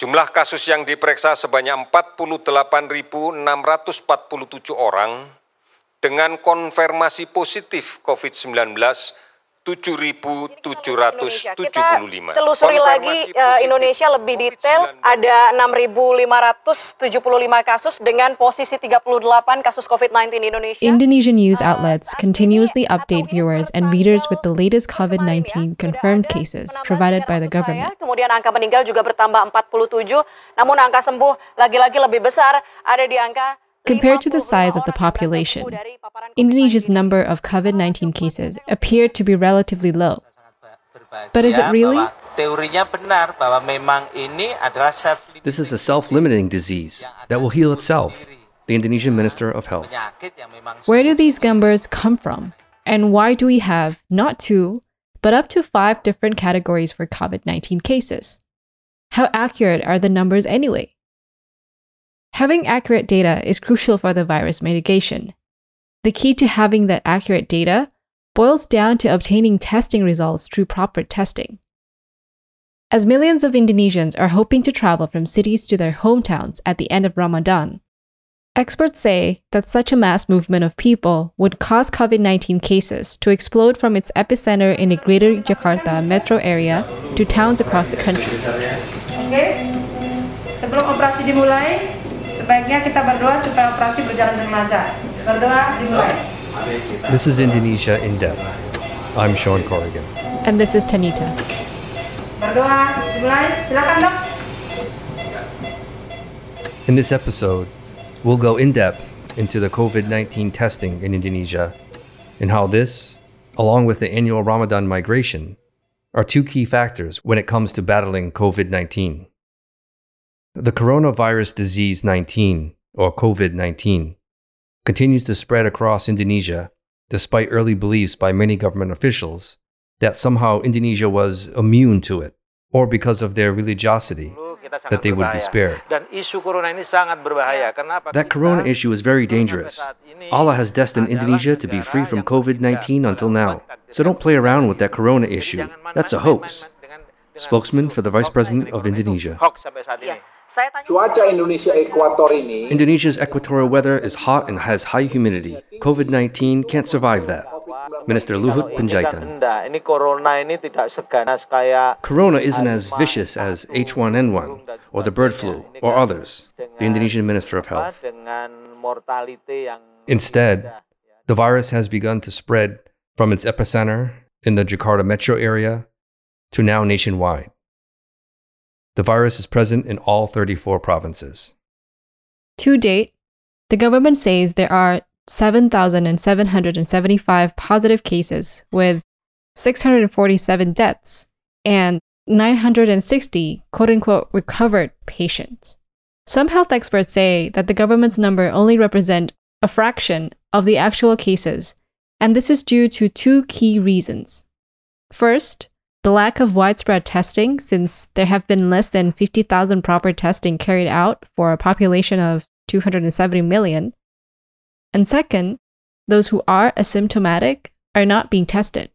Jumlah kasus yang diperiksa sebanyak 48.647 orang dengan konfirmasi positif COVID-19 7.775. Kita telusuri lagi uh, Indonesia lebih detail ada 6.575 kasus dengan posisi 38 kasus COVID-19 di Indonesia. Indonesian news outlets continuously update viewers and readers with the latest COVID-19 confirmed cases provided by the government. Kemudian angka meninggal juga bertambah 47, namun angka sembuh lagi-lagi lebih besar ada di angka Compared to the size of the population, Indonesia's number of COVID 19 cases appeared to be relatively low. But is it really? This is a self limiting disease that will heal itself, the Indonesian Minister of Health. Where do these numbers come from? And why do we have not two, but up to five different categories for COVID 19 cases? How accurate are the numbers anyway? Having accurate data is crucial for the virus mitigation. The key to having that accurate data boils down to obtaining testing results through proper testing. As millions of Indonesians are hoping to travel from cities to their hometowns at the end of Ramadan, experts say that such a mass movement of people would cause COVID 19 cases to explode from its epicenter in the greater Jakarta metro area to towns across the country. Okay. Sebelum operasi dimulai, sebaiknya kita berdoa supaya operasi berjalan dengan lancar. Berdoa dimulai. This is Indonesia in depth. I'm Sean Corrigan. And this is Tanita. Berdoa dimulai. Silakan dok. In this episode, we'll go in depth into the COVID 19 testing in Indonesia and how this, along with the annual Ramadan migration, are two key factors when it comes to battling COVID 19. The coronavirus disease 19, or COVID 19, continues to spread across Indonesia despite early beliefs by many government officials that somehow Indonesia was immune to it, or because of their religiosity, that they would be spared. That corona issue is very dangerous. Allah has destined Indonesia to be free from COVID 19 until now. So don't play around with that corona issue. That's a hoax. Spokesman for the Vice President of Indonesia. Cuaca Indonesia ekuator ini Indonesia's equatorial weather is hot and has high humidity. COVID 19 can't survive that. Minister Luhut Panjaitan. Corona isn't as vicious as H1N1 or the bird flu or others, the Indonesian Minister of Health. Instead, the virus has begun to spread from its epicenter in the Jakarta metro area to now nationwide. The virus is present in all 34 provinces. To date, the government says there are 7,775 positive cases with 647 deaths and 960 quote unquote recovered patients. Some health experts say that the government's number only represent a fraction of the actual cases, and this is due to two key reasons. First, the lack of widespread testing, since there have been less than 50,000 proper testing carried out for a population of 270 million. And second, those who are asymptomatic are not being tested.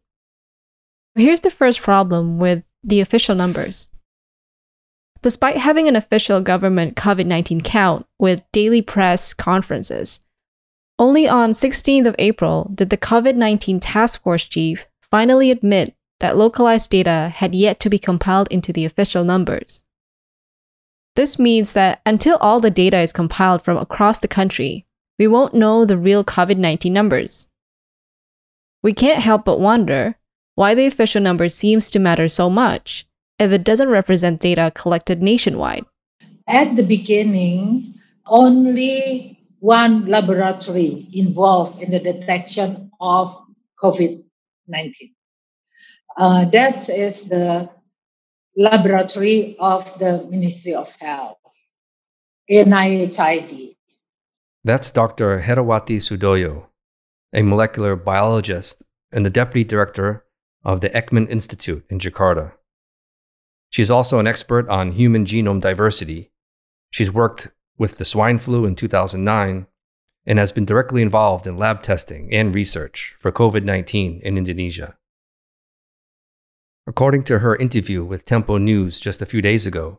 Here's the first problem with the official numbers. Despite having an official government COVID 19 count with daily press conferences, only on 16th of April did the COVID 19 task force chief finally admit that localized data had yet to be compiled into the official numbers. This means that until all the data is compiled from across the country, we won't know the real COVID 19 numbers. We can't help but wonder why the official number seems to matter so much if it doesn't represent data collected nationwide. At the beginning, only one laboratory involved in the detection of COVID 19. Uh, that is the laboratory of the Ministry of Health, NIHID. That's Dr. Herawati Sudoyo, a molecular biologist and the deputy director of the Eijkman Institute in Jakarta. She's also an expert on human genome diversity. She's worked with the swine flu in 2009 and has been directly involved in lab testing and research for COVID 19 in Indonesia. According to her interview with Tempo News just a few days ago,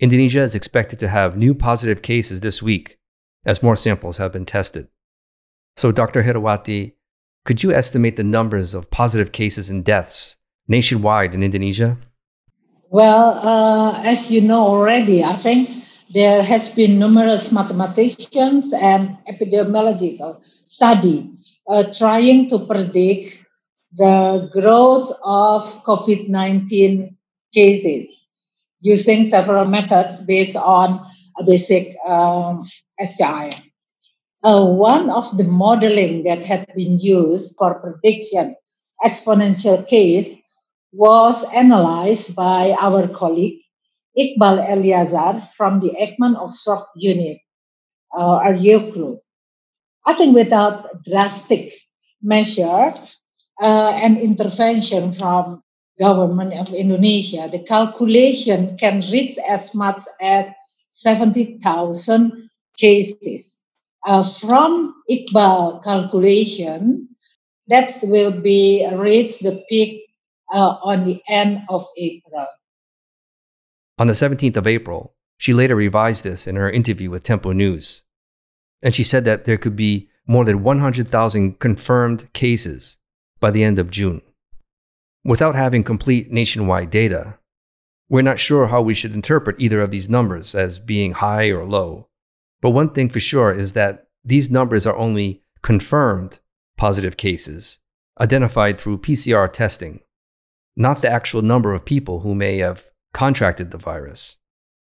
Indonesia is expected to have new positive cases this week as more samples have been tested. So, Dr. Herawati, could you estimate the numbers of positive cases and deaths nationwide in Indonesia? Well, uh, as you know already, I think there has been numerous mathematicians and epidemiological study uh, trying to predict the growth of COVID-19 cases using several methods based on a basic um. Uh, one of the modeling that had been used for prediction exponential case was analyzed by our colleague Iqbal Elyazar from the Eijkman Oxford Unit, uh, RU group. I think without drastic measure uh, and intervention from government of Indonesia, the calculation can reach as much as 70,000 cases. Uh, from Iqbal calculation, that will be reach the peak uh, on the end of April. On the 17th of April, she later revised this in her interview with Tempo News. And she said that there could be more than 100,000 confirmed cases by the end of June. Without having complete nationwide data, we're not sure how we should interpret either of these numbers as being high or low. But one thing for sure is that these numbers are only confirmed positive cases identified through PCR testing, not the actual number of people who may have contracted the virus.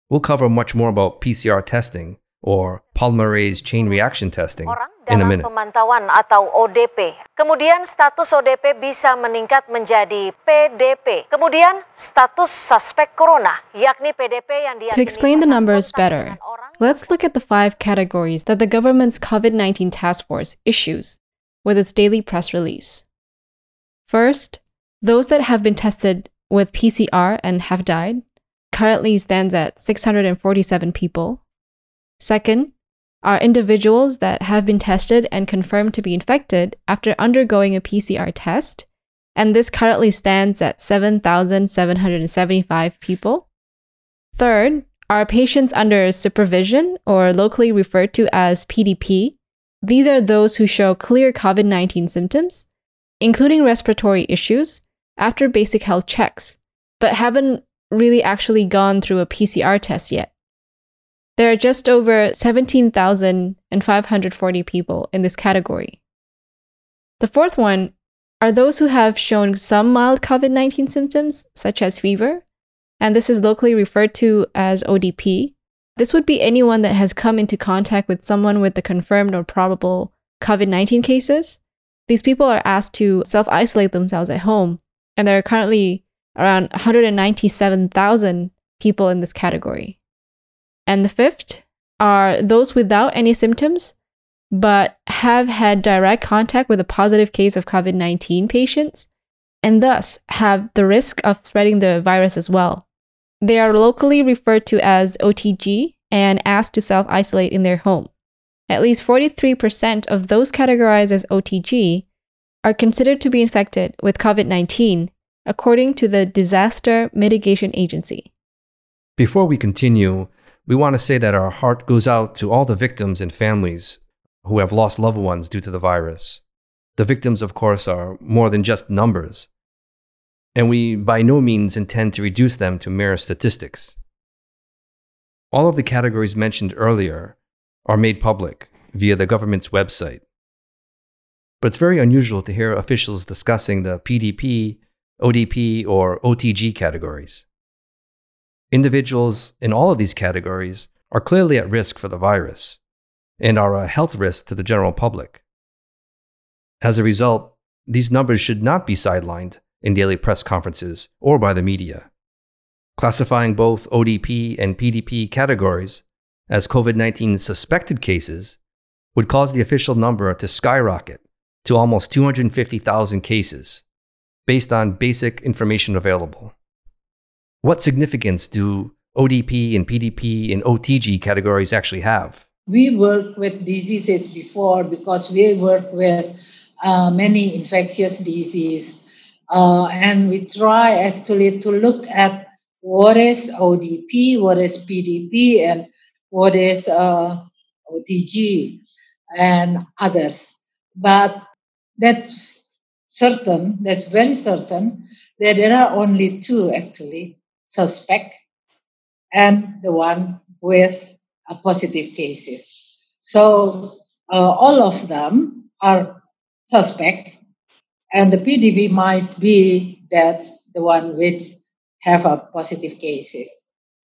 We'll cover much more about PCR testing or polymerase chain reaction testing in a minute. pemantauan atau ODP. Kemudian status ODP bisa meningkat menjadi PDP. Kemudian status suspek corona, yakni PDP yang To explain the numbers better, let's look at the five categories that the government's COVID-19 task force issues with its daily press release. First, those that have been tested with PCR and have died currently stands at 647 people. Second, are individuals that have been tested and confirmed to be infected after undergoing a PCR test, and this currently stands at 7,775 people. Third, are patients under supervision or locally referred to as PDP. These are those who show clear COVID 19 symptoms, including respiratory issues, after basic health checks, but haven't really actually gone through a PCR test yet. There are just over 17,540 people in this category. The fourth one are those who have shown some mild COVID 19 symptoms, such as fever, and this is locally referred to as ODP. This would be anyone that has come into contact with someone with the confirmed or probable COVID 19 cases. These people are asked to self isolate themselves at home and there are currently around 197,000 people in this category. And the fifth are those without any symptoms but have had direct contact with a positive case of COVID 19 patients and thus have the risk of spreading the virus as well. They are locally referred to as OTG and asked to self isolate in their home. At least 43% of those categorized as OTG are considered to be infected with COVID 19, according to the Disaster Mitigation Agency. Before we continue, we want to say that our heart goes out to all the victims and families who have lost loved ones due to the virus. The victims, of course, are more than just numbers, and we by no means intend to reduce them to mere statistics. All of the categories mentioned earlier are made public via the government's website. But it's very unusual to hear officials discussing the PDP, ODP, or OTG categories. Individuals in all of these categories are clearly at risk for the virus and are a health risk to the general public. As a result, these numbers should not be sidelined in daily press conferences or by the media. Classifying both ODP and PDP categories as COVID 19 suspected cases would cause the official number to skyrocket to almost 250,000 cases based on basic information available. What significance do ODP and PDP and OTG categories actually have? We work with diseases before because we work with uh, many infectious diseases. Uh, and we try actually to look at what is ODP, what is PDP, and what is uh, OTG, and others. But that's certain, that's very certain, that there are only two actually suspect and the one with a positive cases. So uh, all of them are suspect, and the PDB might be that's the one which have a positive cases.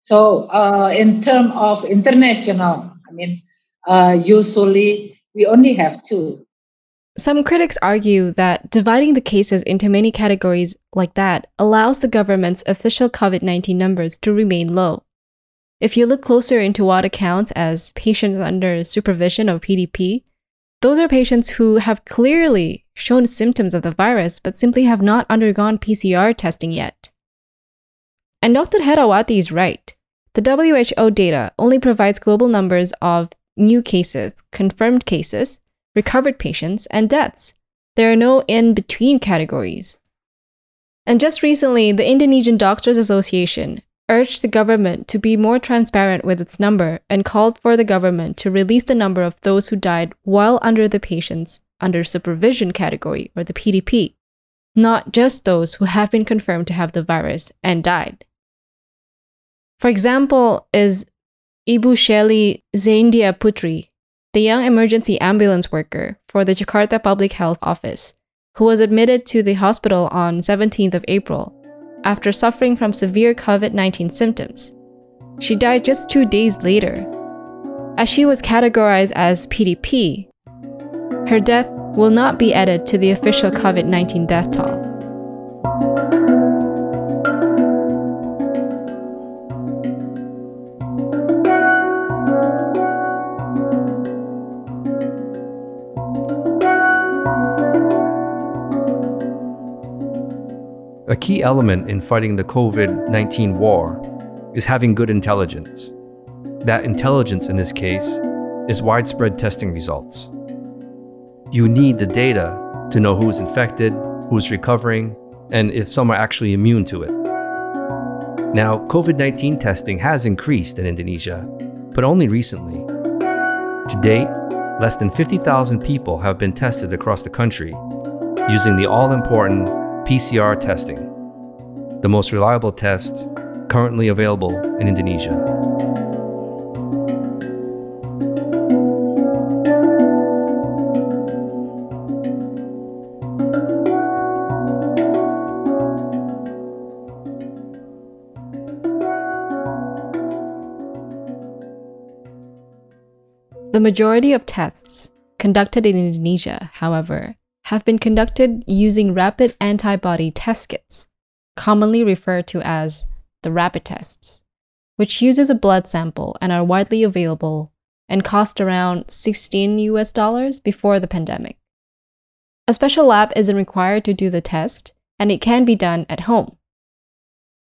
So uh, in terms of international, I mean, uh, usually we only have two. Some critics argue that dividing the cases into many categories like that allows the government's official COVID 19 numbers to remain low. If you look closer into what accounts as patients under supervision of PDP, those are patients who have clearly shown symptoms of the virus but simply have not undergone PCR testing yet. And Dr. Herawati is right. The WHO data only provides global numbers of new cases, confirmed cases, recovered patients, and deaths. There are no in between categories. And just recently, the Indonesian Doctors Association urged the government to be more transparent with its number and called for the government to release the number of those who died while under the patients under supervision category or the PDP, not just those who have been confirmed to have the virus and died. For example, is Ibu Shelly Zaindia Putri, the young emergency ambulance worker for the Jakarta Public Health Office, who was admitted to the hospital on 17th of April after suffering from severe COVID 19 symptoms. She died just two days later. As she was categorized as PDP, her death will not be added to the official COVID 19 death toll. A key element in fighting the COVID 19 war is having good intelligence. That intelligence in this case is widespread testing results. You need the data to know who's infected, who's recovering, and if some are actually immune to it. Now, COVID 19 testing has increased in Indonesia, but only recently. To date, less than 50,000 people have been tested across the country using the all important PCR testing, the most reliable test currently available in Indonesia. The majority of tests conducted in Indonesia, however, have been conducted using rapid antibody test kits, commonly referred to as the rapid tests, which uses a blood sample and are widely available and cost around 16 US dollars before the pandemic. A special lab isn't required to do the test, and it can be done at home.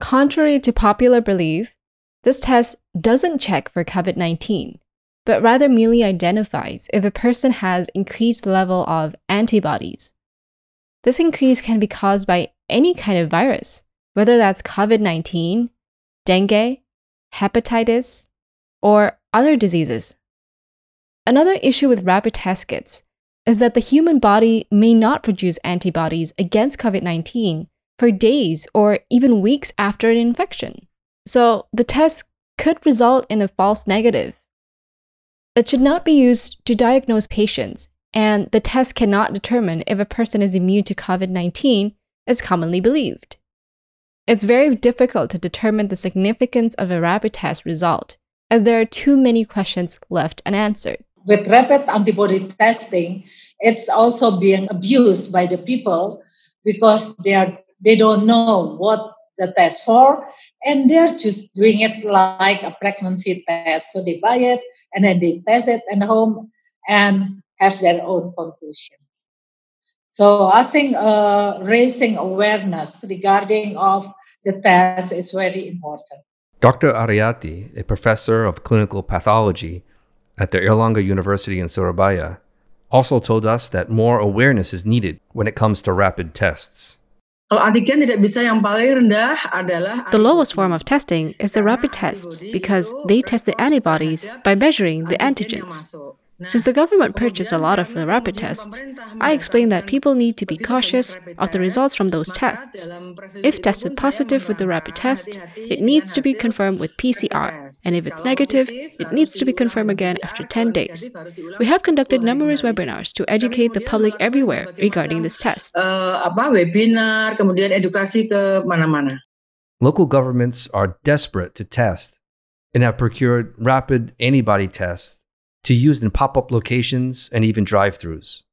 Contrary to popular belief, this test doesn't check for COVID 19 but rather merely identifies if a person has increased level of antibodies. This increase can be caused by any kind of virus, whether that's COVID-19, dengue, hepatitis, or other diseases. Another issue with rapid test kits is that the human body may not produce antibodies against COVID 19 for days or even weeks after an infection. So the test could result in a false negative it should not be used to diagnose patients, and the test cannot determine if a person is immune to COVID 19 as commonly believed. It's very difficult to determine the significance of a rapid test result, as there are too many questions left unanswered. With rapid antibody testing, it's also being abused by the people because they are they don't know what the test for and they're just doing it like a pregnancy test. So they buy it and then they test it at home and have their own conclusion. So i think uh, raising awareness regarding of the test is very important. Dr Aryati a professor of clinical pathology at the Airlangga University in Surabaya also told us that more awareness is needed when it comes to rapid tests The lowest form of testing is the rapid test because they test the antibodies by measuring the antigens. Since the government purchased a lot of the rapid tests, I explained that people need to be cautious of the results from those tests. If tested positive with the rapid test, it needs to be confirmed with PCR, and if it's negative, it needs to be confirmed again after 10 days. We have conducted numerous webinars to educate the public everywhere regarding this test. Local governments are desperate to test and have procured rapid antibody tests to use in pop up locations and even drive throughs.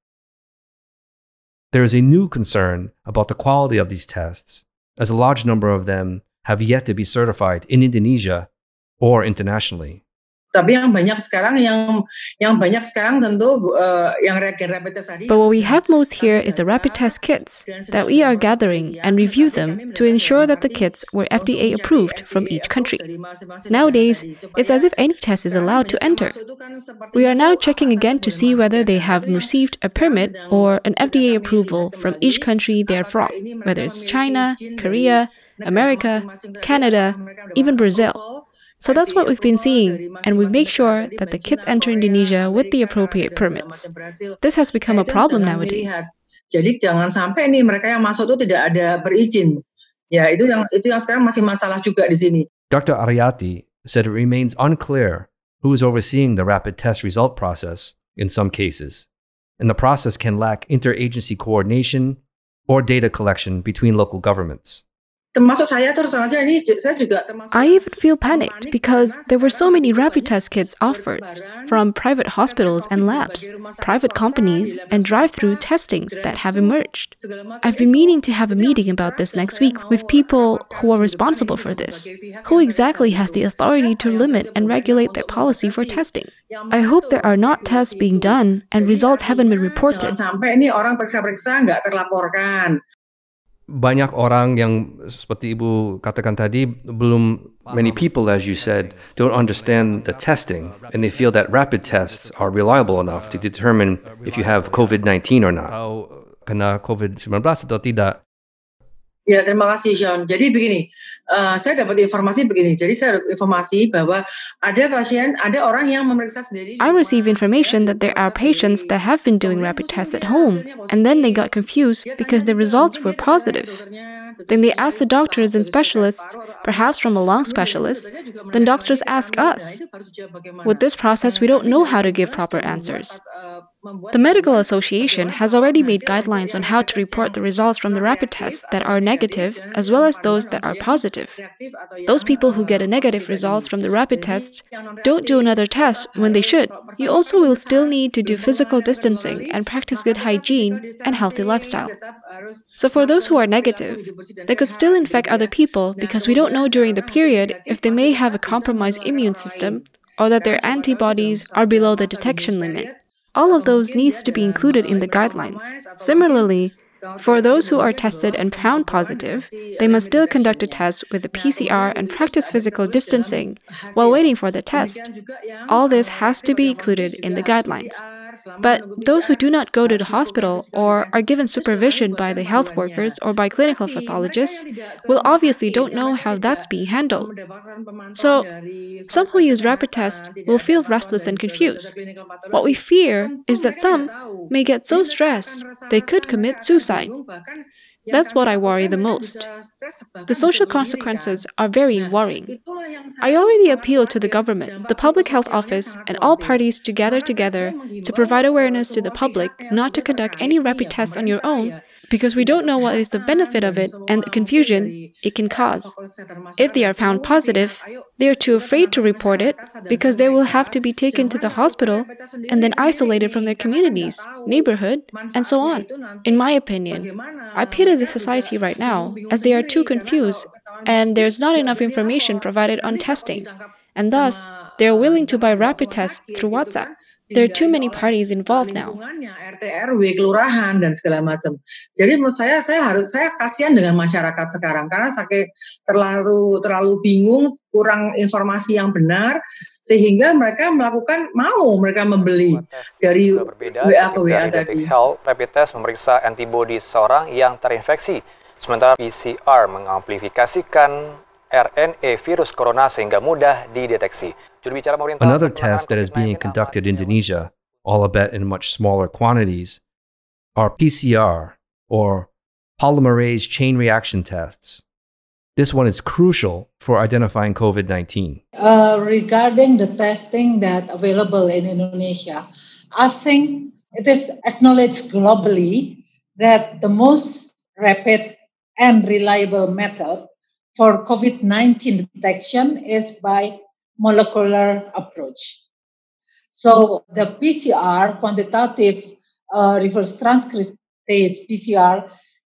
There is a new concern about the quality of these tests, as a large number of them have yet to be certified in Indonesia or internationally. Tapi yang banyak sekarang yang yang banyak sekarang tentu uh, yang reagen rapid test tadi. But what we have most here is the rapid test kits that we are gathering and review them to ensure that the kits were FDA approved from each country. Nowadays, it's as if any test is allowed to enter. We are now checking again to see whether they have received a permit or an FDA approval from each country they are from, whether it's China, Korea, America, Canada, even Brazil. So that's what we've been seeing, and we make sure that the kids enter Indonesia with the appropriate permits. This has become a problem nowadays. Jadi jangan sampai nih mereka yang masuk itu tidak ada berizin. Ya, itu yang itu yang sekarang masih masalah juga di sini. Dr. Aryati said it remains unclear who is overseeing the rapid test result process in some cases, and the process can lack interagency coordination or data collection between local governments. I even feel panicked because there were so many rapid test kits offered from private hospitals and labs, private companies, and drive through testings that have emerged. I've been meaning to have a meeting about this next week with people who are responsible for this. Who exactly has the authority to limit and regulate their policy for testing? I hope there are not tests being done and results haven't been reported banyak orang yang seperti ibu katakan tadi belum many people as you said don't understand the testing and they feel that rapid tests are reliable enough to determine if you have COVID-19 or not. Kena COVID-19 atau tidak. Ya, terima kasih Sean. Jadi begini, uh, saya dapat informasi begini. Jadi saya dapat informasi bahwa ada pasien, ada orang yang memeriksa sendiri. I receive information that there are patients that have been doing rapid tests at home, and then they got confused because the results were positive. Then they asked the doctors and specialists, perhaps from a lung specialist. Then doctors ask us. With this process, we don't know how to give proper answers. The Medical Association has already made guidelines on how to report the results from the rapid tests that are negative as well as those that are positive. Those people who get a negative results from the rapid test don't do another test when they should. You also will still need to do physical distancing and practice good hygiene and healthy lifestyle. So for those who are negative, they could still infect other people because we don't know during the period if they may have a compromised immune system or that their antibodies are below the detection limit. All of those needs to be included in the guidelines. Similarly, for those who are tested and found positive, they must still conduct a test with a PCR and practice physical distancing while waiting for the test. All this has to be included in the guidelines. But those who do not go to the hospital or are given supervision by the health workers or by clinical pathologists will obviously don't know how that's being handled. So, some who use rapid tests will feel restless and confused. What we fear is that some may get so stressed they could commit suicide. That's what I worry the most. The social consequences are very worrying. I already appealed to the government, the public health office, and all parties to gather together to provide awareness to the public not to conduct any rapid tests on your own because we don't know what is the benefit of it and the confusion it can cause. If they are found positive, they are too afraid to report it because they will have to be taken to the hospital and then isolated from their communities, neighborhood, and so on. In my opinion, I pity the society right now as they are too confused and there's not enough information provided on testing, and thus they are willing to buy rapid tests through WhatsApp. There are too many parties involved now. RT RW kelurahan dan segala macam. Jadi menurut saya saya harus saya kasihan dengan masyarakat sekarang karena sakit terlalu terlalu bingung, kurang informasi yang benar sehingga mereka melakukan mau mereka membeli dari WA ke WA tadi. Health Rapid Test memeriksa antibodi seseorang yang terinfeksi Sementara PCR mengamplifikasikan RNA virus corona sehingga mudah dideteksi. Another test that is being conducted in Indonesia, albeit in much smaller quantities, are PCR or polymerase chain reaction tests. This one is crucial for identifying COVID 19. Uh, regarding the testing that available in Indonesia, I think it is acknowledged globally that the most rapid and reliable method for COVID 19 detection is by molecular approach. So the PCR, quantitative uh, reverse transcriptase PCR,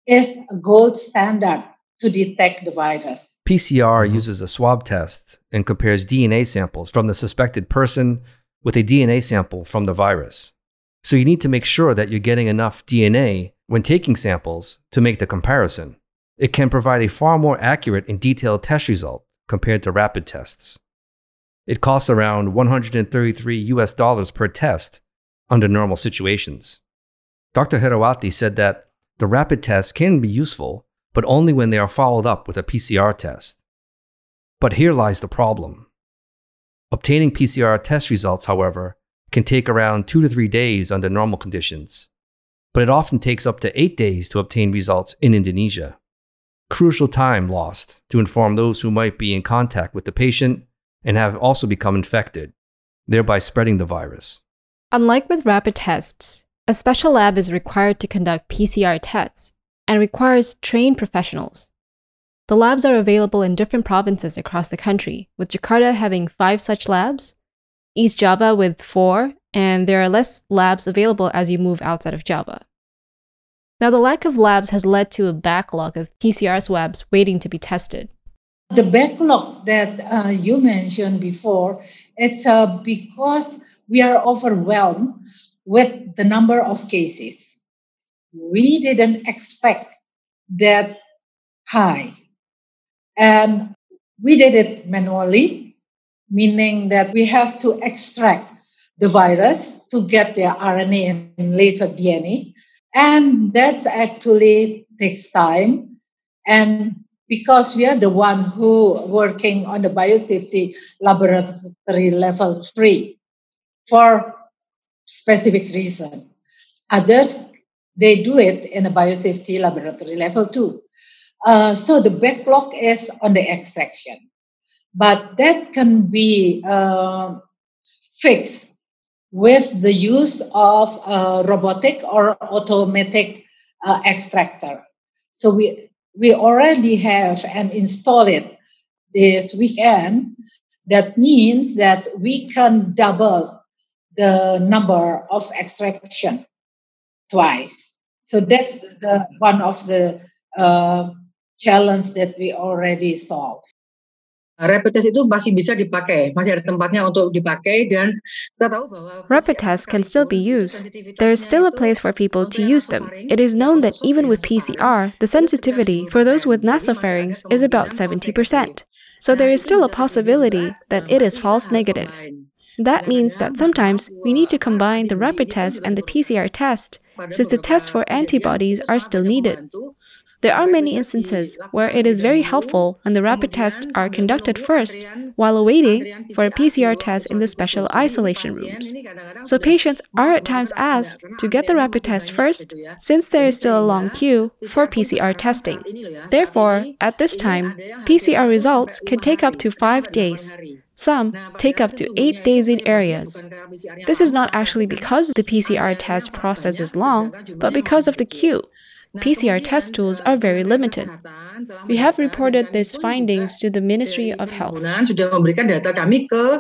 is a gold standard to detect the virus. PCR uses a swab test and compares DNA samples from the suspected person with a DNA sample from the virus. So you need to make sure that you're getting enough DNA when taking samples to make the comparison. It can provide a far more accurate and detailed test result compared to rapid tests. It costs around 133 US dollars per test under normal situations. Dr. Herawati said that the rapid tests can be useful, but only when they are followed up with a PCR test. But here lies the problem. Obtaining PCR test results, however, can take around two to three days under normal conditions, but it often takes up to eight days to obtain results in Indonesia. Crucial time lost to inform those who might be in contact with the patient and have also become infected, thereby spreading the virus. Unlike with rapid tests, a special lab is required to conduct PCR tests and requires trained professionals. The labs are available in different provinces across the country, with Jakarta having five such labs, East Java with four, and there are less labs available as you move outside of Java. Now, the lack of labs has led to a backlog of PCR swabs waiting to be tested. The backlog that uh, you mentioned before, it's uh, because we are overwhelmed with the number of cases. We didn't expect that high. And we did it manually, meaning that we have to extract the virus to get the RNA and later DNA. And that actually takes time. And because we are the one who working on the biosafety laboratory level three for specific reason. Others, they do it in a biosafety laboratory level two. Uh, so the backlog is on the extraction, but that can be uh, fixed with the use of a robotic or automatic uh, extractor. So we we already have and installed it this weekend. That means that we can double the number of extraction twice. So that's the one of the uh, challenge that we already solved. Rapid test itu masih bisa dipakai, masih ada tempatnya untuk dipakai dan kita tahu bahwa Rapid tests can still be used. There is still a place for people to use them. It is known that even with PCR, the sensitivity for those with nasopharynx is about 70%. So there is still a possibility that it is false negative. That means that sometimes we need to combine the rapid test and the PCR test, since the tests for antibodies are still needed. There are many instances where it is very helpful when the rapid tests are conducted first while awaiting for a PCR test in the special isolation rooms. So patients are at times asked to get the rapid test first since there is still a long queue for PCR testing. Therefore, at this time, PCR results can take up to 5 days. Some take up to 8 days in areas. This is not actually because the PCR test process is long, but because of the queue. PCR test tools are very limited. We have reported these findings to the Ministry of Health. Sudah memberikan data kami ke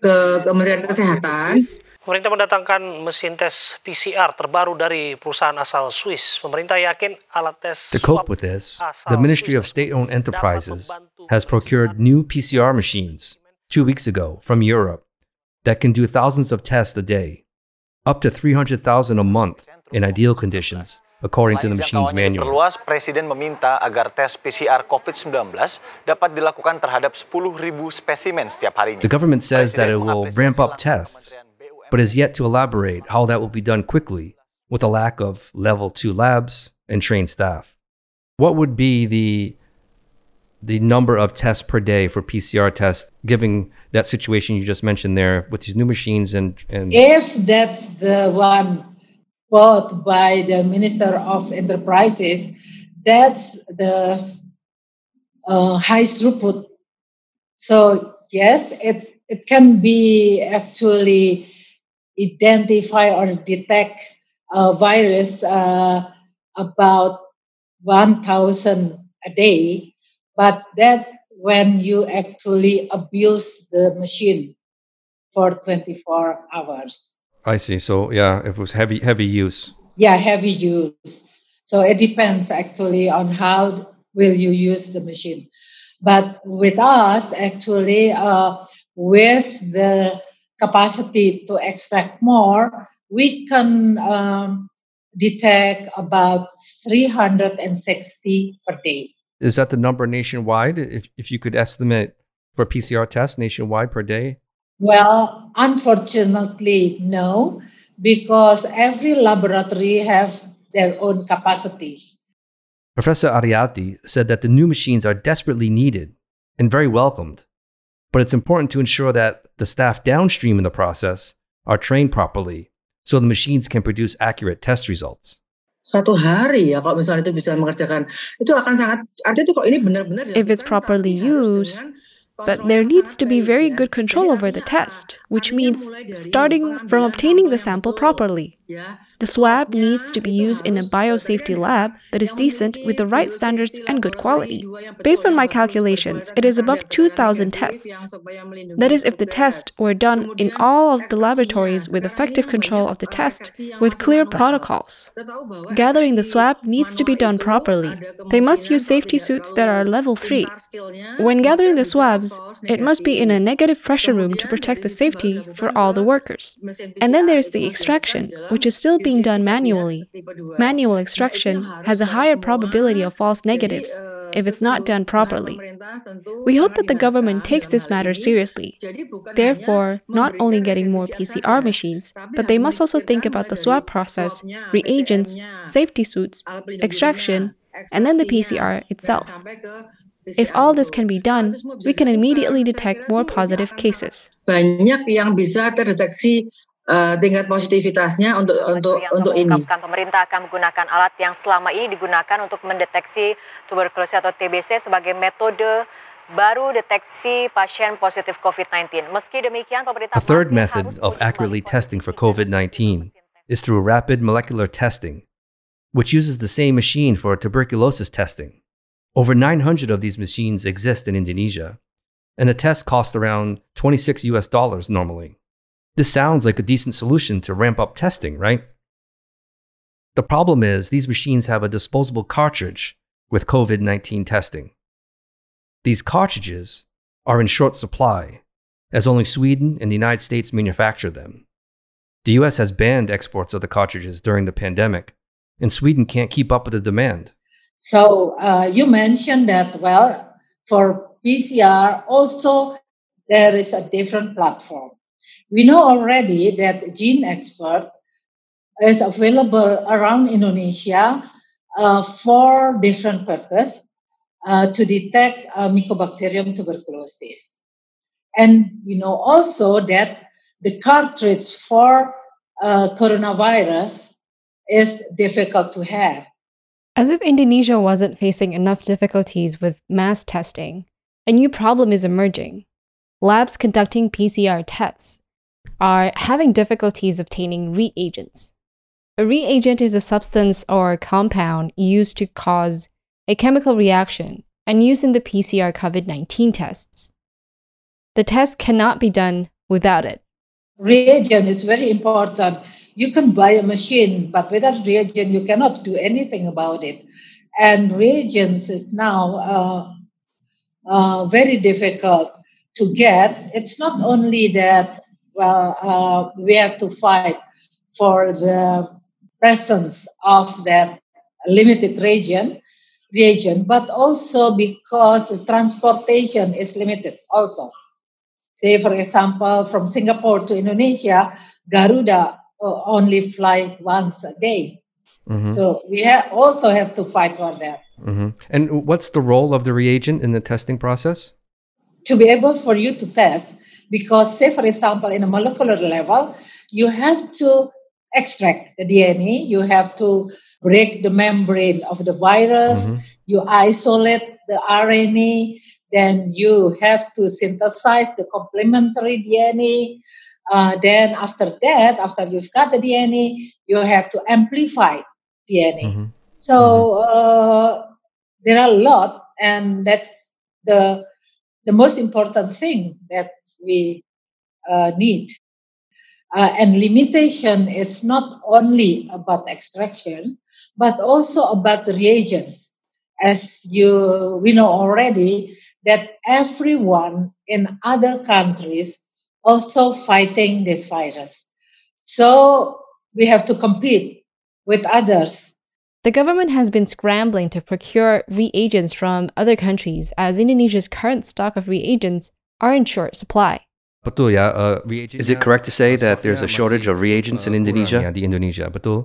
ke Kementerian Kesehatan. Pemerintah mendatangkan mesin tes PCR terbaru dari perusahaan asal Swiss. Pemerintah yakin alat tes To cope with this, the Ministry of State-owned Enterprises has procured new PCR machines two weeks ago from Europe that can do thousands of tests a day, up to 300,000 a month in ideal conditions, according to the machine's manual. Perluas, Presiden meminta agar tes PCR COVID-19 dapat dilakukan terhadap 10.000 spesimen setiap harinya. The government says that it will ramp up tests, but is yet to elaborate how that will be done quickly with a lack of level 2 labs and trained staff. what would be the the number of tests per day for PCR tests, given that situation you just mentioned there with these new machines and, and if that's the one bought by the Minister of Enterprises, that's the uh, high throughput. So yes, it it can be actually identify or detect a virus uh, about 1,000 a day, but that when you actually abuse the machine for 24 hours. I see. So yeah, it was heavy heavy use. Yeah, heavy use. So it depends actually on how will you use the machine. But with us, actually, uh, with the capacity to extract more, we can um, detect about 360 per day. Is that the number nationwide? If, if you could estimate for PCR tests nationwide per day? Well, unfortunately, no, because every laboratory have their own capacity. Professor Aryati said that the new machines are desperately needed and very welcomed, but it's important to ensure that the staff downstream in the process are trained properly so the machines can produce accurate test results. Satu hari ya kalau misalnya itu bisa mengerjakan itu akan sangat artinya itu kok ini If it's properly used, But there needs to be very good control over the test, which means starting from obtaining the sample properly. The swab needs to be used in a biosafety lab that is decent with the right standards and good quality. Based on my calculations, it is above 2,000 tests. That is, if the tests were done in all of the laboratories with effective control of the test with clear protocols. Gathering the swab needs to be done properly. They must use safety suits that are level 3. When gathering the swabs, it must be in a negative pressure room to protect the safety for all the workers. And then there's the extraction, which is still being done manually. Manual extraction has a higher probability of false negatives if it's not done properly. We hope that the government takes this matter seriously. Therefore, not only getting more PCR machines, but they must also think about the swab process, reagents, safety suits, extraction, and then the PCR itself. If all this can be done, we can immediately detect more positive cases. Banyak yang bisa terdeteksi uh, tingkat positivitasnya untuk untuk untuk ini. Pemerintah akan menggunakan alat yang selama ini digunakan untuk mendeteksi tuberkulosis atau TBC sebagai metode baru deteksi pasien positif COVID-19. Meski demikian, pemerintah A third method of accurately testing for COVID-19 is through rapid molecular testing, which uses the same machine for tuberculosis testing. Over 900 of these machines exist in Indonesia, and the test costs around 26 US dollars normally. This sounds like a decent solution to ramp up testing, right? The problem is these machines have a disposable cartridge with COVID 19 testing. These cartridges are in short supply, as only Sweden and the United States manufacture them. The US has banned exports of the cartridges during the pandemic, and Sweden can't keep up with the demand. So uh, you mentioned that, well, for PCR, also there is a different platform. We know already that GeneXpert is available around Indonesia uh, for different purpose uh, to detect uh, Mycobacterium tuberculosis. And we know also that the cartridge for uh, coronavirus is difficult to have. As if Indonesia wasn't facing enough difficulties with mass testing, a new problem is emerging. Labs conducting PCR tests are having difficulties obtaining reagents. A reagent is a substance or compound used to cause a chemical reaction and used in the PCR COVID 19 tests. The test cannot be done without it. Reagent is very important you can buy a machine, but without reagent, you cannot do anything about it. And reagents is now uh, uh, very difficult to get. It's not only that, well, uh, we have to fight for the presence of that limited reagent, reagent, but also because the transportation is limited also. Say, for example, from Singapore to Indonesia, Garuda only fly once a day. Mm-hmm. So we ha- also have to fight for that. Mm-hmm. And what's the role of the reagent in the testing process? To be able for you to test, because say for example in a molecular level, you have to extract the DNA, you have to break the membrane of the virus, mm-hmm. you isolate the RNA, then you have to synthesize the complementary DNA. Uh, then after that, after you've got the DNA, you have to amplify DNA. Mm-hmm. So mm-hmm. Uh, there are a lot, and that's the the most important thing that we uh, need. Uh, and limitation, it's not only about extraction, but also about reagents. As you we know already that everyone in other countries also fighting this virus. So we have to compete with others. The government has been scrambling to procure reagents from other countries as Indonesia's current stock of reagents are in short supply. Betul ya. Uh, Is it correct to say that there's a shortage of reagents in Indonesia? di Indonesia, betul?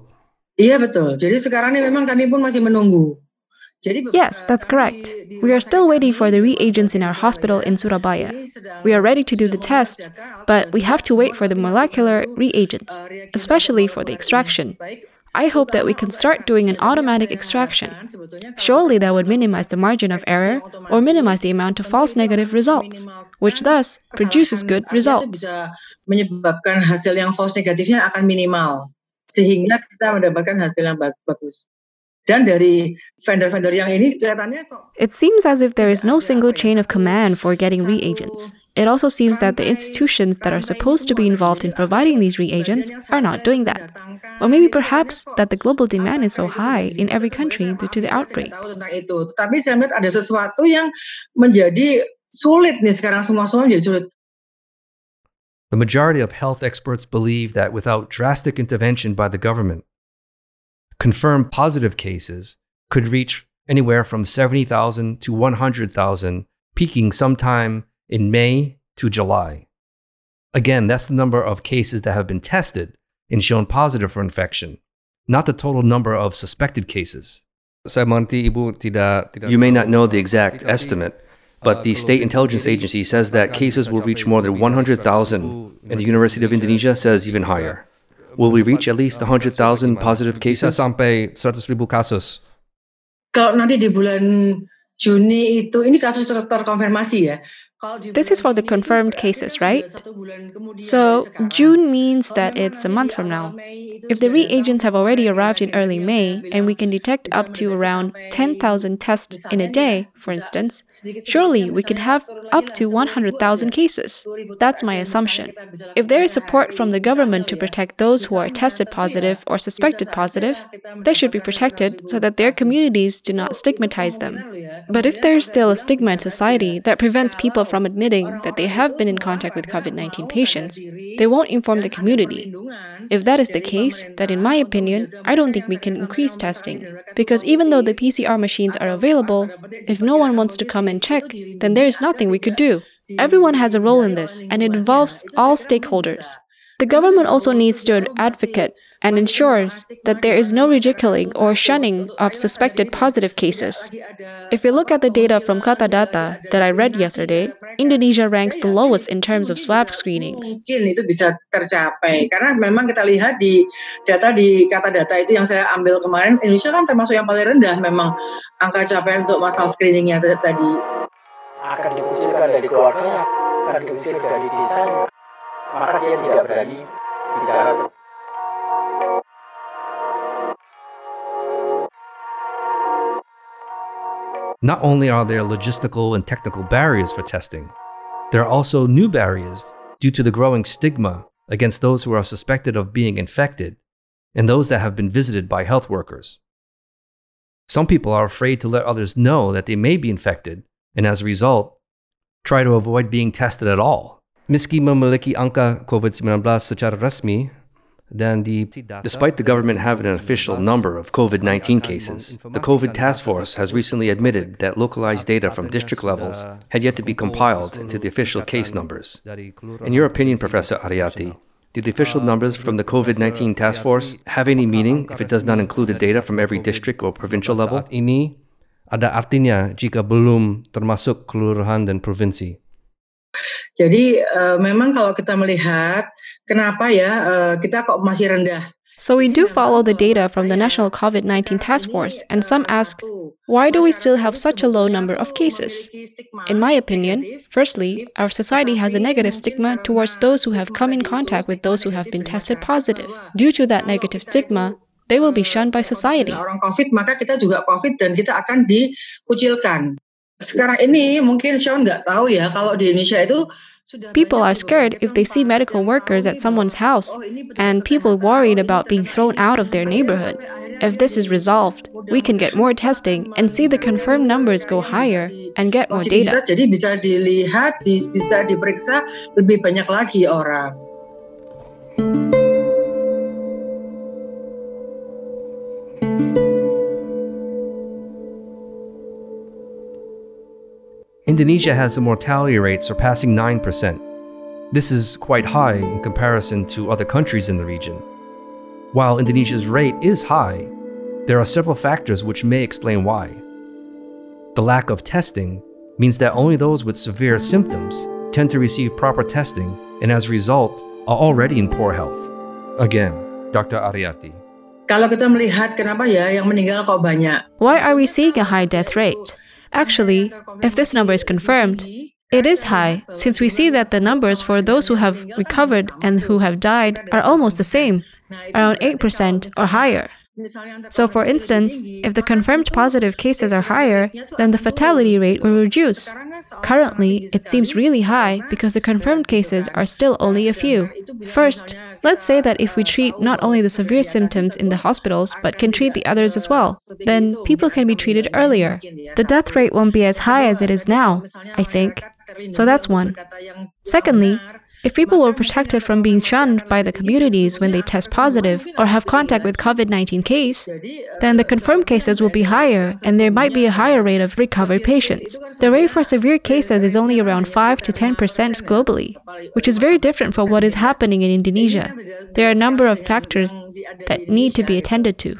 Iya betul. Jadi sekarang ini memang kami pun masih menunggu. Yes, that's correct. We are still waiting for the reagents in our hospital in Surabaya. We are ready to do the test, but we have to wait for the molecular reagents, especially for the extraction. I hope that we can start doing an automatic extraction. Surely that would minimize the margin of error or minimize the amount of false negative results, which thus produces good results. menyebabkan hasil yang false negatifnya akan minimal sehingga kita mendapatkan hasil yang bagus. Dan dari vendor-vendor yang ini kelihatannya kok It seems as if there is no single chain of command for getting reagents. It also seems that the institutions that are supposed to be involved in providing these reagents are not doing that. Or maybe perhaps that the global demand is so high in every country due to the outbreak. Tapi saya melihat ada sesuatu yang menjadi sulit nih sekarang semua semua menjadi sulit. The majority of health experts believe that without drastic intervention by the government, confirmed positive cases could reach anywhere from 70,000 to 100,000, peaking sometime in May to July. Again, that's the number of cases that have been tested and shown positive for infection, not the total number of suspected cases. You may not know the exact estimate, but the State Intelligence Agency says that cases will reach more than 100,000, and the University of Indonesia says even higher. Will we reach at least 100,000 positive cases? Sampai 100,000 kasus. Kalau nanti di bulan Juni itu ini kasus ter terkonfirmasi ya. This is for the confirmed cases, right? So, June means that it's a month from now. If the reagents have already arrived in early May and we can detect up to around 10,000 tests in a day, for instance, surely we could have up to 100,000 cases. That's my assumption. If there is support from the government to protect those who are tested positive or suspected positive, they should be protected so that their communities do not stigmatize them. But if there is still a stigma in society that prevents people from admitting that they have been in contact with COVID 19 patients, they won't inform the community. If that is the case, then in my opinion, I don't think we can increase testing. Because even though the PCR machines are available, if no one wants to come and check, then there is nothing we could do. Everyone has a role in this, and it involves all stakeholders. The government also needs to advocate and ensures that there is no ridiculing or shunning of suspected positive cases. If you look at the data from Katadata that I read yesterday, Indonesia ranks the lowest in terms of swab screenings. Mungkin itu bisa tercapai karena memang kita lihat di data di Katadata itu yang saya ambil kemarin Indonesia kan termasuk yang paling rendah memang angka capaian untuk masalah screeningnya tadi. Akan dikucilkan dari keluarga, akan diusir dari desa, maka dia tidak berani bicara Not only are there logistical and technical barriers for testing, there are also new barriers due to the growing stigma against those who are suspected of being infected and those that have been visited by health workers. Some people are afraid to let others know that they may be infected and as a result, try to avoid being tested at all. Meski memiliki angka COVID-19 secara resmi, dan di, despite the government having an official number of COVID 19 cases, the COVID task force has recently admitted that localized data from district levels had yet to be compiled into the official case numbers. In your opinion, Professor Aryati, do the official numbers from the COVID 19 task force have any meaning if it does not include the data from every district or provincial level? Ada artinya jika belum termasuk kelurahan dan provinsi? Jadi uh, memang kalau kita melihat kenapa ya uh, kita kok masih rendah. So we do follow the data from the National COVID-19 Task Force and some ask why do we still have such a low number of cases? In my opinion, firstly, our society has a negative stigma towards those who have come in contact with those who have been tested positive. Due to that negative stigma, they will be shunned by society. Orang COVID maka kita juga COVID dan kita akan dikucilkan. Sekarang ini mungkin Sean nggak tahu ya kalau di Indonesia itu People are scared if they see medical workers at someone's house, oh, and people worried oh, about being thrown out of their neighborhood. If this is resolved, we can get more testing and see the confirmed numbers go higher and get more data. Jadi bisa dilihat, bisa diperiksa lebih banyak lagi orang. Indonesia has a mortality rate surpassing 9%. This is quite high in comparison to other countries in the region. While Indonesia's rate is high, there are several factors which may explain why. The lack of testing means that only those with severe symptoms tend to receive proper testing and as a result are already in poor health. Again, Dr. Aryati. Kalau kita melihat kenapa ya yang meninggal kok banyak? Why are we seeing a high death rate? Actually, if this number is confirmed, it is high since we see that the numbers for those who have recovered and who have died are almost the same, around 8% or higher. So, for instance, if the confirmed positive cases are higher, then the fatality rate will reduce. Currently, it seems really high because the confirmed cases are still only a few. First, let's say that if we treat not only the severe symptoms in the hospitals, but can treat the others as well, then people can be treated earlier. The death rate won't be as high as it is now, I think. So that's one. Secondly, if people were protected from being shunned by the communities when they test positive or have contact with COVID 19 case, then the confirmed cases will be higher and there might be a higher rate of recovered patients. The rate for severe cases is only around 5 to 10% globally, which is very different from what is happening in Indonesia. There are a number of factors that need to be attended to.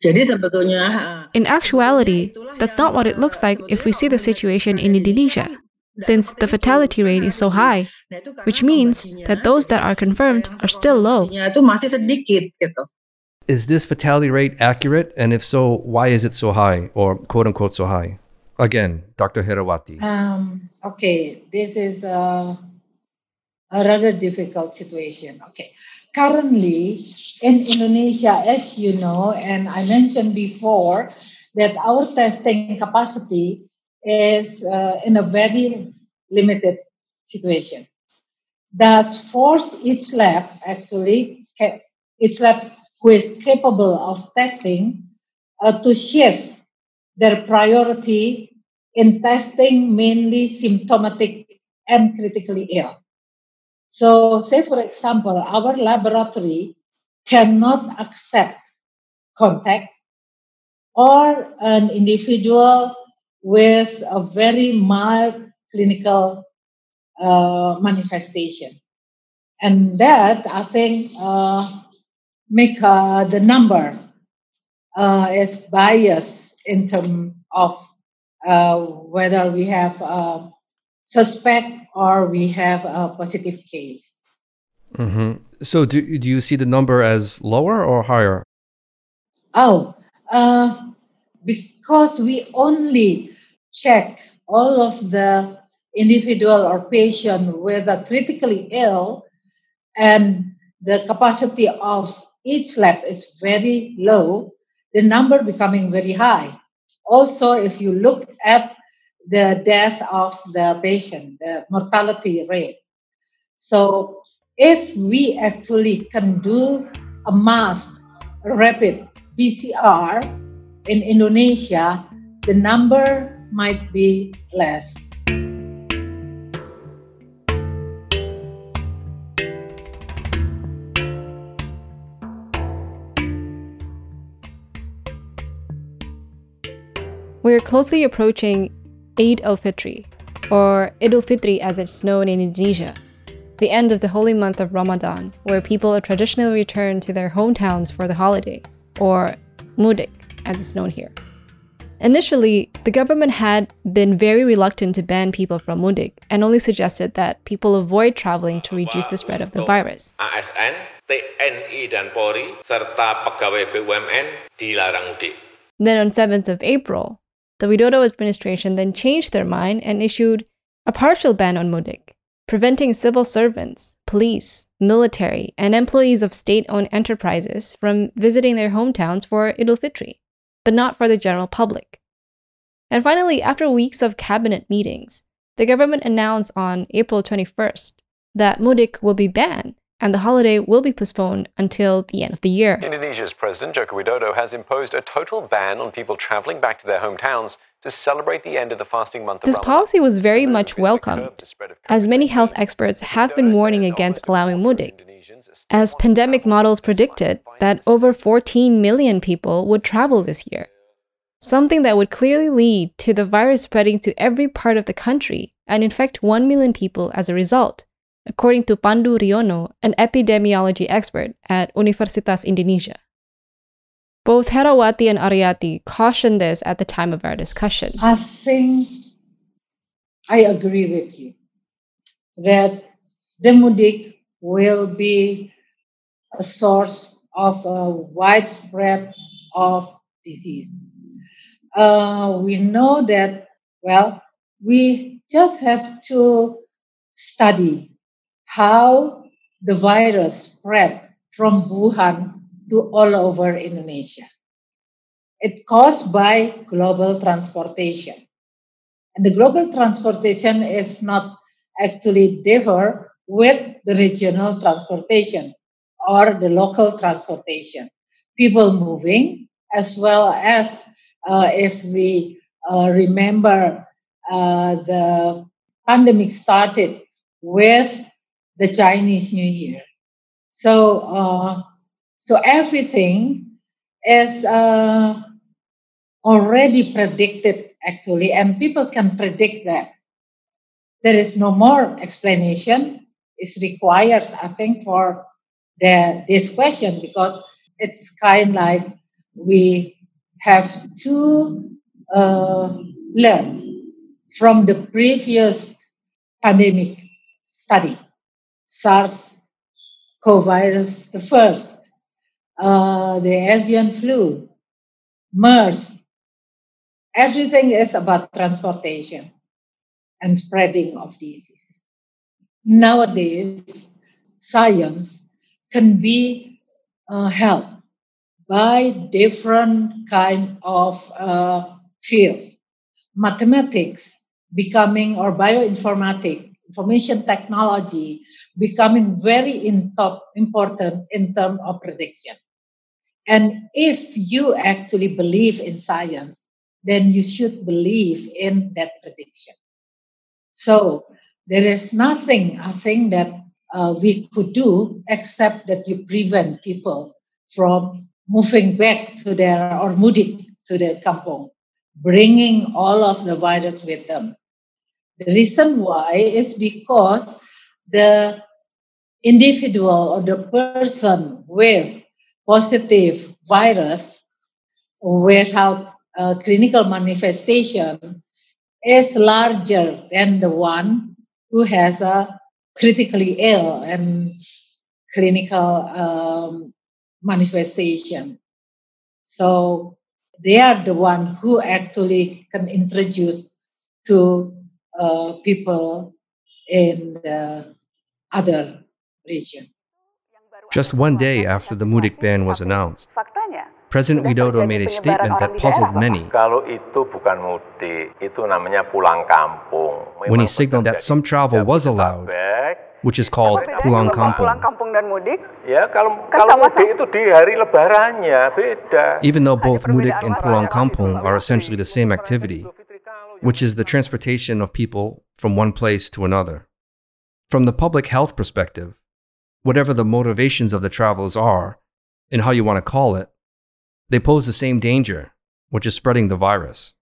Jadi sebetulnya In actuality, that's not what it looks like if we see the situation in Indonesia, since the fatality rate is so high, which means that those that are confirmed are still low. itu masih sedikit gitu. Is this fatality rate accurate? And if so, why is it so high or quote unquote so high? Again, Dr. Herawati. Um, okay, this is a, a rather difficult situation. Okay, currently in Indonesia, as you know, and I mentioned before, that our testing capacity is uh, in a very limited situation. Thus, force each lab actually, each lab who is capable of testing uh, to shift their priority in testing mainly symptomatic and critically ill. So, say for example, our laboratory cannot accept contact or an individual with a very mild clinical uh, manifestation. And that, I think, uh, make uh, the number uh, is biased in terms of uh, whether we have a suspect or we have a positive case. Mm-hmm. So, do, do you see the number as lower or higher? Oh, uh, because we only check all of the individual or patient with a critically ill and the capacity of each lab is very low, the number becoming very high. Also, if you look at the death of the patient, the mortality rate. So, if we actually can do a mass rapid PCR in Indonesia, the number might be less. We are closely approaching Eid al Fitri, or Idul Fitri as it's known in Indonesia. the end of the holy month of Ramadan, where people traditionally return to their hometowns for the holiday, or mudik, as it's known here. Initially, the government had been very reluctant to ban people from mudik and only suggested that people avoid traveling to reduce the spread of the virus. ASN, TNI dan Polri, serta pegawai BUMN dilarang mudik. Then on 7th of April, the Widodo administration then changed their mind and issued a partial ban on mudik, preventing civil servants, police, military, and employees of state-owned enterprises from visiting their hometowns for Idul Fitri but not for the general public. And finally, after weeks of cabinet meetings, the government announced on April 21st that mudik will be banned and the holiday will be postponed until the end of the year. Indonesia's President Joko Widodo has imposed a total ban on people traveling back to their hometowns to celebrate the end of the fasting month. This policy was very much welcomed, as many health experts have been warning against allowing mudik, as pandemic models predicted that over 14 million people would travel this year. Something that would clearly lead to the virus spreading to every part of the country and infect 1 million people as a result, according to Pandu Riono, an epidemiology expert at Universitas Indonesia. Both Herawati and Aryati cautioned this at the time of our discussion. I think I agree with you that the mudik will be a source of a widespread of disease. Uh, we know that, well, we just have to study how the virus spread from Wuhan to all over Indonesia. It caused by global transportation. And the global transportation is not actually differ with the regional transportation or the local transportation. People moving, as well as uh, if we uh, remember uh, the pandemic started with the Chinese New Year. So, uh, so everything is uh, already predicted actually, and people can predict that. There is no more explanation is required, I think, for the, this question because it's kind like we have to uh, learn from the previous pandemic study, SARS CoV virus, the first, uh, the avian flu, MERS. Everything is about transportation and spreading of disease. Nowadays, science can be uh, helped by different kind of uh, field. Mathematics becoming or bioinformatics, information technology becoming very in top, important in terms of prediction. And if you actually believe in science, then you should believe in that prediction. So there is nothing, I think, that uh, we could do except that you prevent people from moving back to their or mudik to their kampong, bringing all of the virus with them. The reason why is because the individual or the person with positive virus without clinical manifestation is larger than the one who has a critically ill and clinical um, manifestation. So they are the one who actually can introduce to uh, people in the other region. Just one day after the Mudik ban was announced, President Widodo made a statement that puzzled many. When he signaled that some travel was allowed, which is called pulang kampung. Even though both mudik and pulang kampung are essentially the same activity, which is the transportation of people from one place to another. From the public health perspective, whatever the motivations of the travelers are, and how you want to call it, they pose the same danger, which is spreading the virus.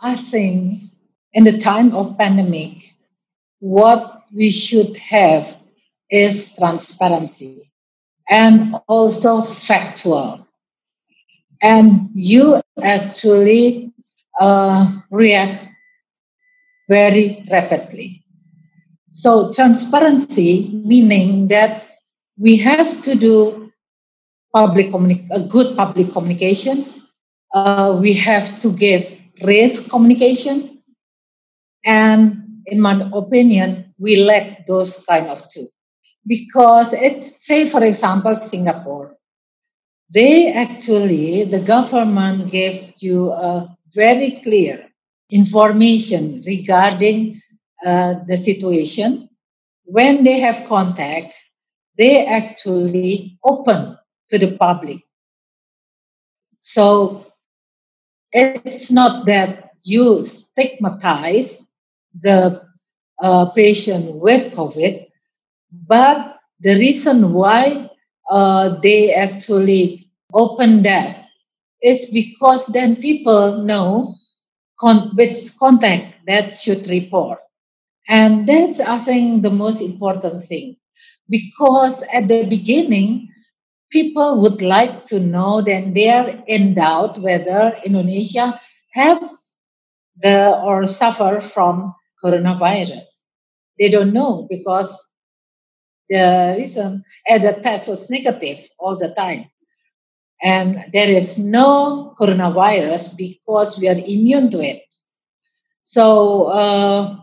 I think in the time of pandemic, what we should have is transparency and also factual. And you actually uh, react very rapidly. So, transparency meaning that we have to do public communi- a good public communication. Uh, we have to give risk communication, and in my opinion, we lack those kind of two. Because say for example, Singapore, they actually the government gave you a very clear information regarding uh, the situation. When they have contact, they actually open to the public. So it's not that you stigmatize the uh, patient with COVID, but the reason why uh, they actually open that is because then people know con- which contact that should report. And that's, I think, the most important thing. Because at the beginning, people would like to know that they are in doubt whether Indonesia have the or suffer from coronavirus. They don't know because the reason and the test was negative all the time. And there is no coronavirus because we are immune to it. So, uh,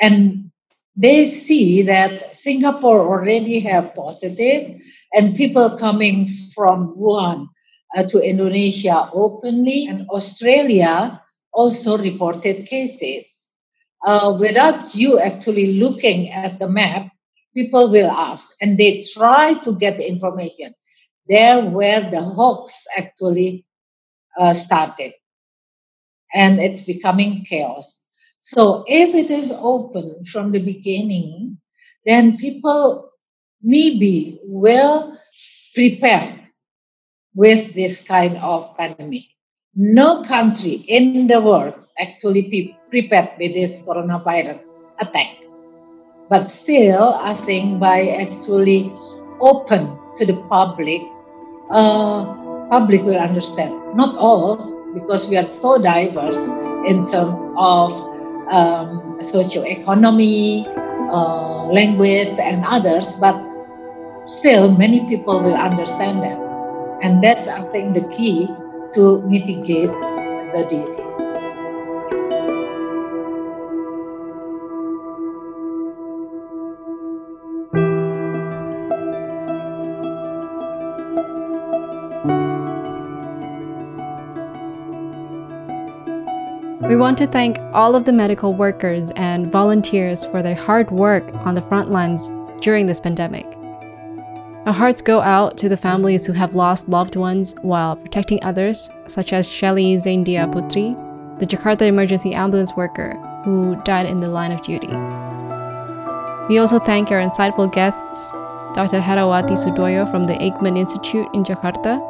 and they see that Singapore already have positive and people coming from Wuhan uh, to Indonesia openly. And Australia also reported cases. Uh, without you actually looking at the map, people will ask and they try to get the information there where the hoax actually uh, started. And it's becoming chaos. So if it is open from the beginning, then people maybe will prepare with this kind of pandemic. No country in the world actually be prepared with this coronavirus attack. But still, I think by actually open to the public, uh, public will understand. Not all, because we are so diverse in terms of um, socio-economy, uh, language, and others, but still many people will understand that. And that's, I think, the key to mitigate the disease. Want to thank all of the medical workers and volunteers for their hard work on the front lines during this pandemic. Our hearts go out to the families who have lost loved ones while protecting others, such as Shelly Zaindia Putri, the Jakarta emergency ambulance worker who died in the line of duty. We also thank our insightful guests, Dr. Herawati Sudoyo from the Eijkman Institute in Jakarta,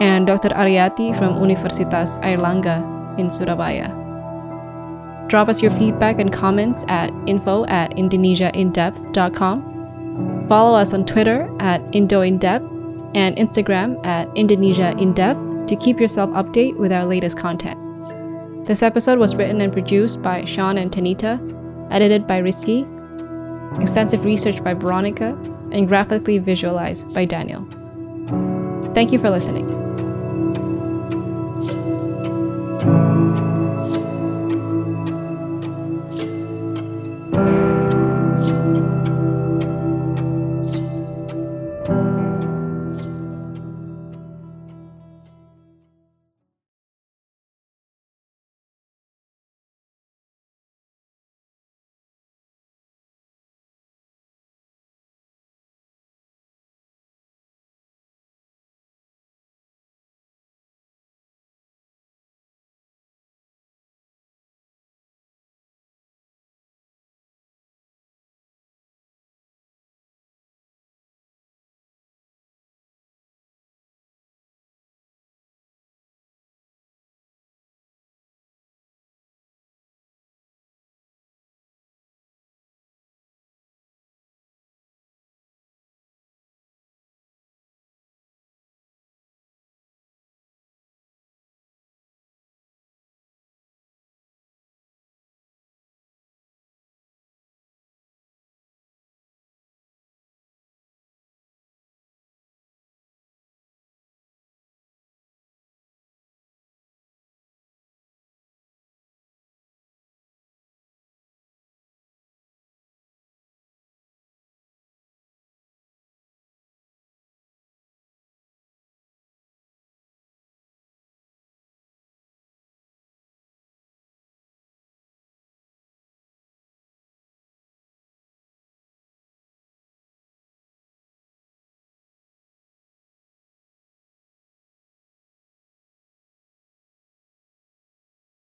and Dr. Aryati from Universitas Airlangga in Surabaya. Drop us your feedback and comments at info at indonesiaindepth.com. Follow us on Twitter at IndoInDepth and Instagram at IndonesiaInDepth to keep yourself update with our latest content. This episode was written and produced by Sean and Tanita, edited by Risky, extensive research by Veronica, and graphically visualized by Daniel. Thank you for listening.